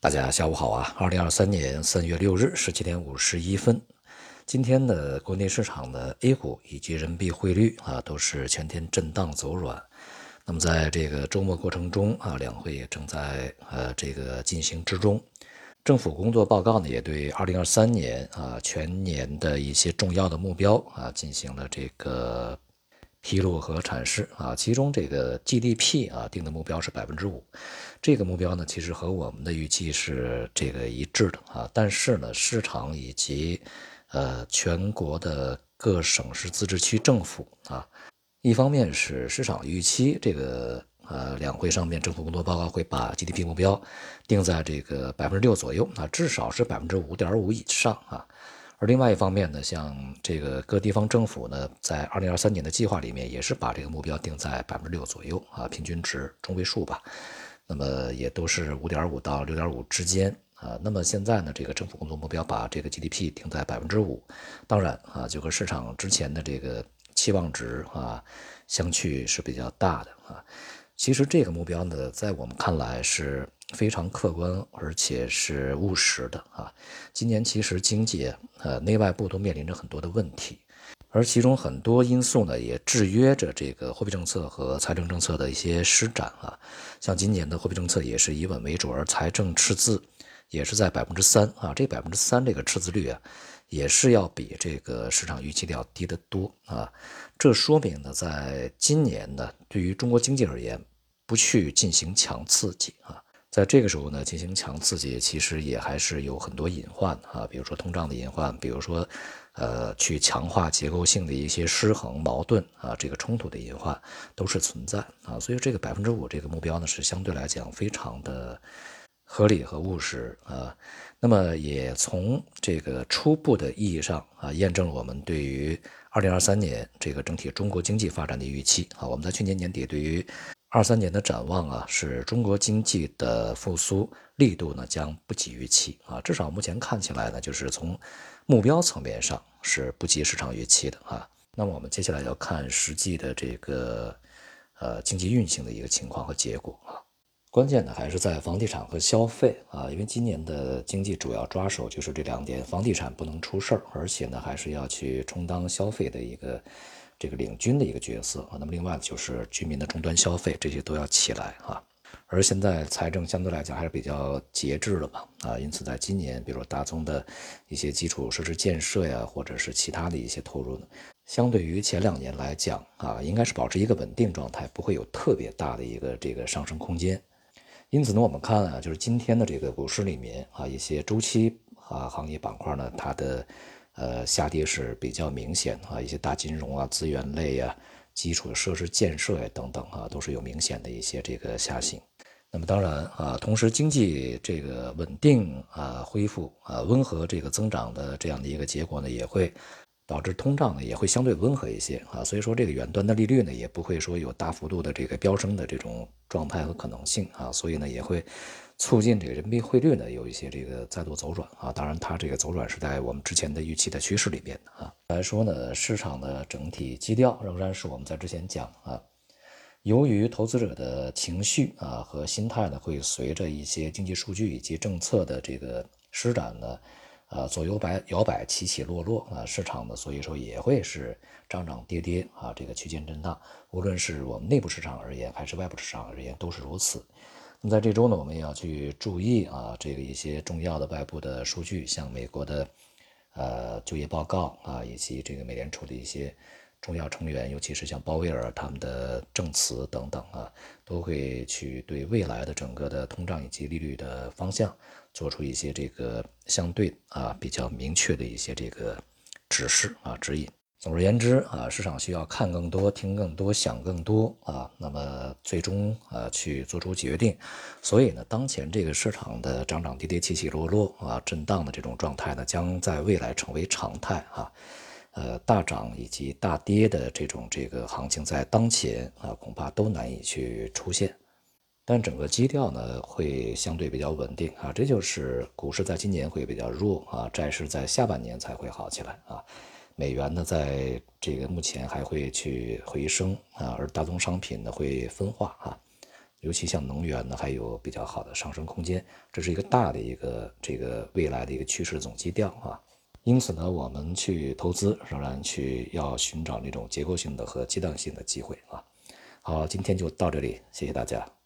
大家下午好啊！二零二三年三月六日十七点五十一分，今天的国内市场的 A 股以及人民币汇率啊，都是全天震荡走软。那么在这个周末过程中啊，两会也正在呃这个进行之中。政府工作报告呢，也对二零二三年啊全年的一些重要的目标啊进行了这个。披露和阐释啊，其中这个 GDP 啊定的目标是百分之五，这个目标呢其实和我们的预期是这个一致的啊，但是呢市场以及呃全国的各省市自治区政府啊，一方面是市场预期这个呃两会上面政府工作报告会把 GDP 目标定在这个百分之六左右啊，至少是百分之五点五以上啊。而另外一方面呢，像这个各地方政府呢，在二零二三年的计划里面，也是把这个目标定在百分之六左右啊，平均值中位数吧。那么也都是五点五到六点五之间啊。那么现在呢，这个政府工作目标把这个 GDP 定在百分之五，当然啊，就和市场之前的这个期望值啊相去是比较大的啊。其实这个目标呢，在我们看来是。非常客观，而且是务实的啊。今年其实经济呃内外部都面临着很多的问题，而其中很多因素呢也制约着这个货币政策和财政政策的一些施展啊。像今年的货币政策也是以稳为主，而财政赤字也是在百分之三啊。这百分之三这个赤字率啊，也是要比这个市场预期的要低得多啊。这说明呢，在今年呢，对于中国经济而言，不去进行强刺激啊。在这个时候呢，进行强刺激，其实也还是有很多隐患啊，比如说通胀的隐患，比如说，呃，去强化结构性的一些失衡、矛盾啊，这个冲突的隐患都是存在啊。所以这个百分之五这个目标呢，是相对来讲非常的合理和务实啊。那么也从这个初步的意义上啊，验证了我们对于二零二三年这个整体中国经济发展的预期啊。我们在去年年底对于二三年的展望啊，是中国经济的复苏力度呢将不及预期啊，至少目前看起来呢，就是从目标层面上是不及市场预期的啊。那么我们接下来要看实际的这个呃经济运行的一个情况和结果啊，关键呢还是在房地产和消费啊，因为今年的经济主要抓手就是这两点，房地产不能出事儿，而且呢还是要去充当消费的一个。这个领军的一个角色啊，那么另外就是居民的终端消费，这些都要起来啊。而现在财政相对来讲还是比较节制的吧啊，因此在今年，比如说大宗的一些基础设施建设呀，或者是其他的一些投入呢，相对于前两年来讲啊，应该是保持一个稳定状态，不会有特别大的一个这个上升空间。因此呢，我们看啊，就是今天的这个股市里面啊，一些周期啊行业板块呢，它的。呃，下跌是比较明显啊，一些大金融啊、资源类啊、基础设施建设呀等等啊，都是有明显的一些这个下行。那么当然啊，同时经济这个稳定啊、恢复啊、温和这个增长的这样的一个结果呢，也会导致通胀呢也会相对温和一些啊。所以说这个远端的利率呢，也不会说有大幅度的这个飙升的这种状态和可能性啊。所以呢，也会。促进这个人民币汇率呢有一些这个再度走软啊，当然它这个走软是在我们之前的预期的趋势里面的啊。来说呢，市场的整体基调仍然是我们在之前讲啊，由于投资者的情绪啊和心态呢会随着一些经济数据以及政策的这个施展呢，呃左右摆摇摆起起落落啊，市场呢所以说也会是涨涨跌跌啊，这个区间震荡，无论是我们内部市场而言还是外部市场而言都是如此。那么在这周呢，我们也要去注意啊，这个一些重要的外部的数据，像美国的呃就业报告啊，以及这个美联储的一些重要成员，尤其是像鲍威尔他们的证词等等啊，都会去对未来的整个的通胀以及利率的方向做出一些这个相对啊比较明确的一些这个指示啊指引。总而言之啊，市场需要看更多、听更多、想更多啊，那么最终啊去做出决定。所以呢，当前这个市场的涨涨跌跌、起起落落啊、震荡的这种状态呢，将在未来成为常态啊。呃，大涨以及大跌的这种这个行情，在当前啊恐怕都难以去出现。但整个基调呢，会相对比较稳定啊，这就是股市在今年会比较弱啊，债市在下半年才会好起来啊。美元呢，在这个目前还会去回升啊，而大宗商品呢会分化啊，尤其像能源呢，还有比较好的上升空间，这是一个大的一个这个未来的一个趋势总基调啊。因此呢，我们去投资仍然去要寻找那种结构性的和阶段性的机会啊。好，今天就到这里，谢谢大家。